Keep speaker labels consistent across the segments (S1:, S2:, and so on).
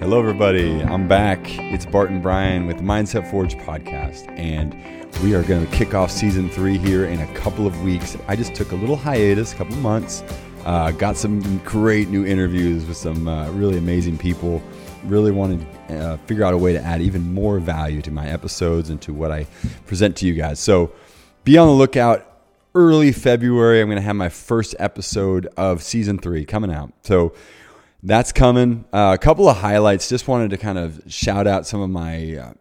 S1: Hello, everybody. I'm back. It's Barton Bryan with Mindset Forge podcast, and we are going to kick off season three here in a couple of weeks. I just took a little hiatus, a couple of months. Uh, got some great new interviews with some uh, really amazing people. Really wanted to uh, figure out a way to add even more value to my episodes and to what I present to you guys. So be on the lookout. Early February, I'm going to have my first episode of season three coming out. So that's coming. Uh, a couple of highlights. Just wanted to kind of shout out some of my uh,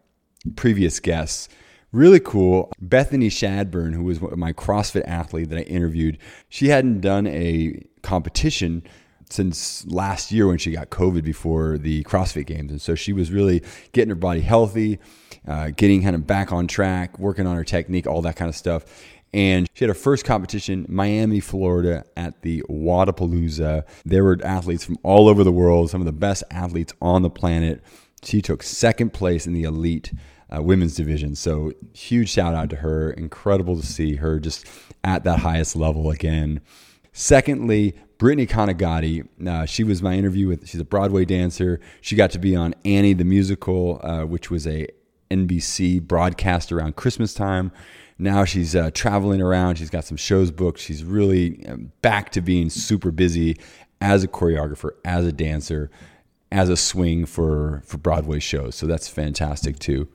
S1: previous guests. Really cool. Bethany Shadburn, who was my CrossFit athlete that I interviewed, she hadn't done a competition since last year when she got COVID before the CrossFit Games. And so she was really getting her body healthy, uh, getting kind of back on track, working on her technique, all that kind of stuff. And she had her first competition, Miami, Florida, at the Wodapalooza. There were athletes from all over the world, some of the best athletes on the planet. She took second place in the elite uh, women's division. So huge shout out to her. Incredible to see her just at that highest level again. Secondly, Brittany Kanagati, uh, she was my interview with. She's a Broadway dancer. She got to be on Annie the musical, uh, which was a NBC broadcast around Christmas time now she's uh, traveling around. She's got some shows booked. She's really um, back to being super busy as a choreographer, as a dancer, as a swing for for Broadway shows. So that's fantastic too.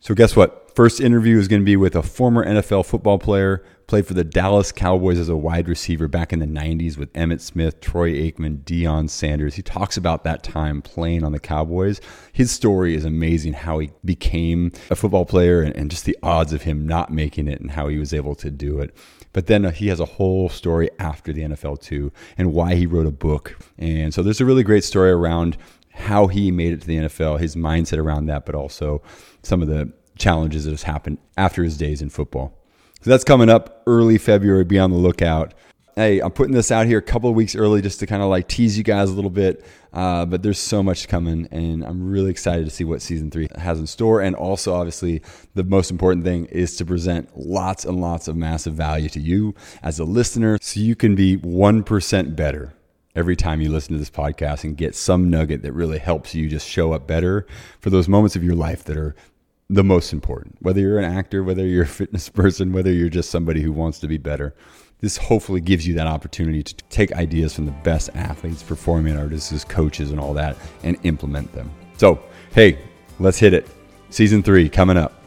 S1: So guess what? First interview is going to be with a former NFL football player, played for the Dallas Cowboys as a wide receiver back in the 90s with Emmitt Smith, Troy Aikman, Deion Sanders. He talks about that time playing on the Cowboys. His story is amazing how he became a football player and, and just the odds of him not making it and how he was able to do it. But then uh, he has a whole story after the NFL too and why he wrote a book. And so there's a really great story around how he made it to the NFL, his mindset around that, but also some of the challenges that has happened after his days in football. So that's coming up early February. Be on the lookout. Hey, I'm putting this out here a couple of weeks early just to kind of like tease you guys a little bit. Uh, but there's so much coming, and I'm really excited to see what season three has in store. And also, obviously, the most important thing is to present lots and lots of massive value to you as a listener so you can be 1% better every time you listen to this podcast and get some nugget that really helps you just show up better for those moments of your life that are the most important. Whether you're an actor, whether you're a fitness person, whether you're just somebody who wants to be better, this hopefully gives you that opportunity to take ideas from the best athletes, performing artists, coaches, and all that and implement them. So, hey, let's hit it. Season three coming up.